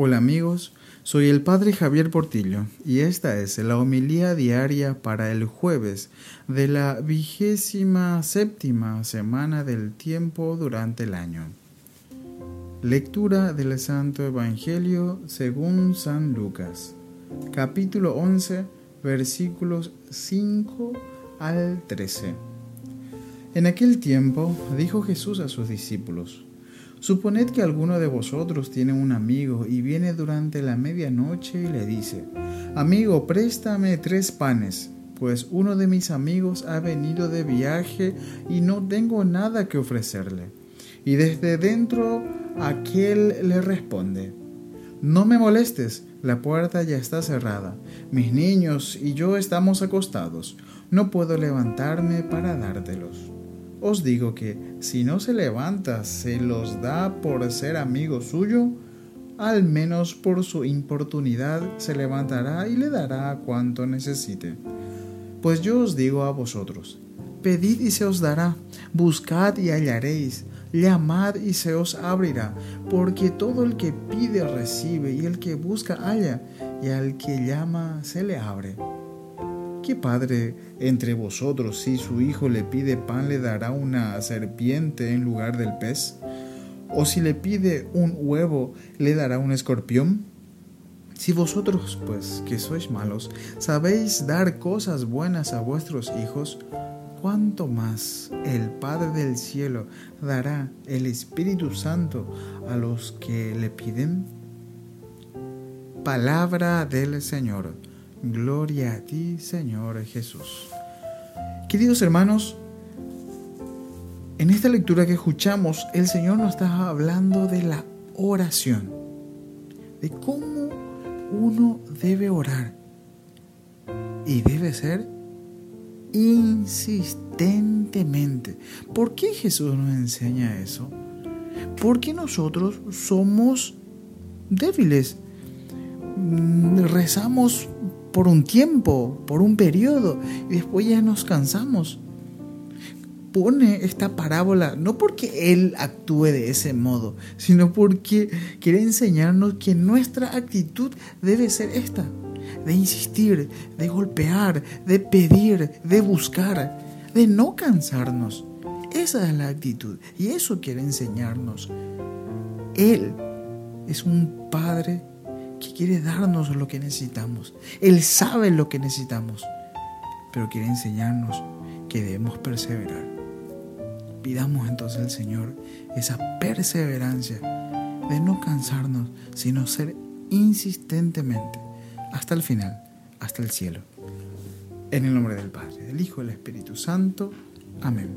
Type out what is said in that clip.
Hola amigos, soy el Padre Javier Portillo y esta es la homilía diaria para el jueves de la vigésima séptima semana del tiempo durante el año. Lectura del Santo Evangelio según San Lucas, capítulo 11, versículos 5 al 13. En aquel tiempo dijo Jesús a sus discípulos, Suponed que alguno de vosotros tiene un amigo y viene durante la medianoche y le dice, Amigo, préstame tres panes, pues uno de mis amigos ha venido de viaje y no tengo nada que ofrecerle. Y desde dentro aquel le responde, No me molestes, la puerta ya está cerrada, mis niños y yo estamos acostados, no puedo levantarme para dártelos. Os digo que si no se levanta, se los da por ser amigo suyo, al menos por su importunidad se levantará y le dará cuanto necesite. Pues yo os digo a vosotros, pedid y se os dará, buscad y hallaréis, llamad y se os abrirá, porque todo el que pide recibe, y el que busca halla, y al que llama se le abre. ¿Qué padre entre vosotros si su hijo le pide pan le dará una serpiente en lugar del pez? ¿O si le pide un huevo le dará un escorpión? Si vosotros, pues, que sois malos, sabéis dar cosas buenas a vuestros hijos, ¿cuánto más el Padre del cielo dará el Espíritu Santo a los que le piden? Palabra del Señor. Gloria a ti, Señor Jesús. Queridos hermanos, en esta lectura que escuchamos, el Señor nos está hablando de la oración, de cómo uno debe orar. Y debe ser insistentemente. ¿Por qué Jesús nos enseña eso? Porque nosotros somos débiles. Mm, rezamos por un tiempo, por un periodo, y después ya nos cansamos. Pone esta parábola no porque Él actúe de ese modo, sino porque quiere enseñarnos que nuestra actitud debe ser esta, de insistir, de golpear, de pedir, de buscar, de no cansarnos. Esa es la actitud y eso quiere enseñarnos. Él es un Padre que quiere darnos lo que necesitamos. Él sabe lo que necesitamos, pero quiere enseñarnos que debemos perseverar. Pidamos entonces al Señor esa perseverancia de no cansarnos, sino ser insistentemente hasta el final, hasta el cielo. En el nombre del Padre, del Hijo y del Espíritu Santo. Amén.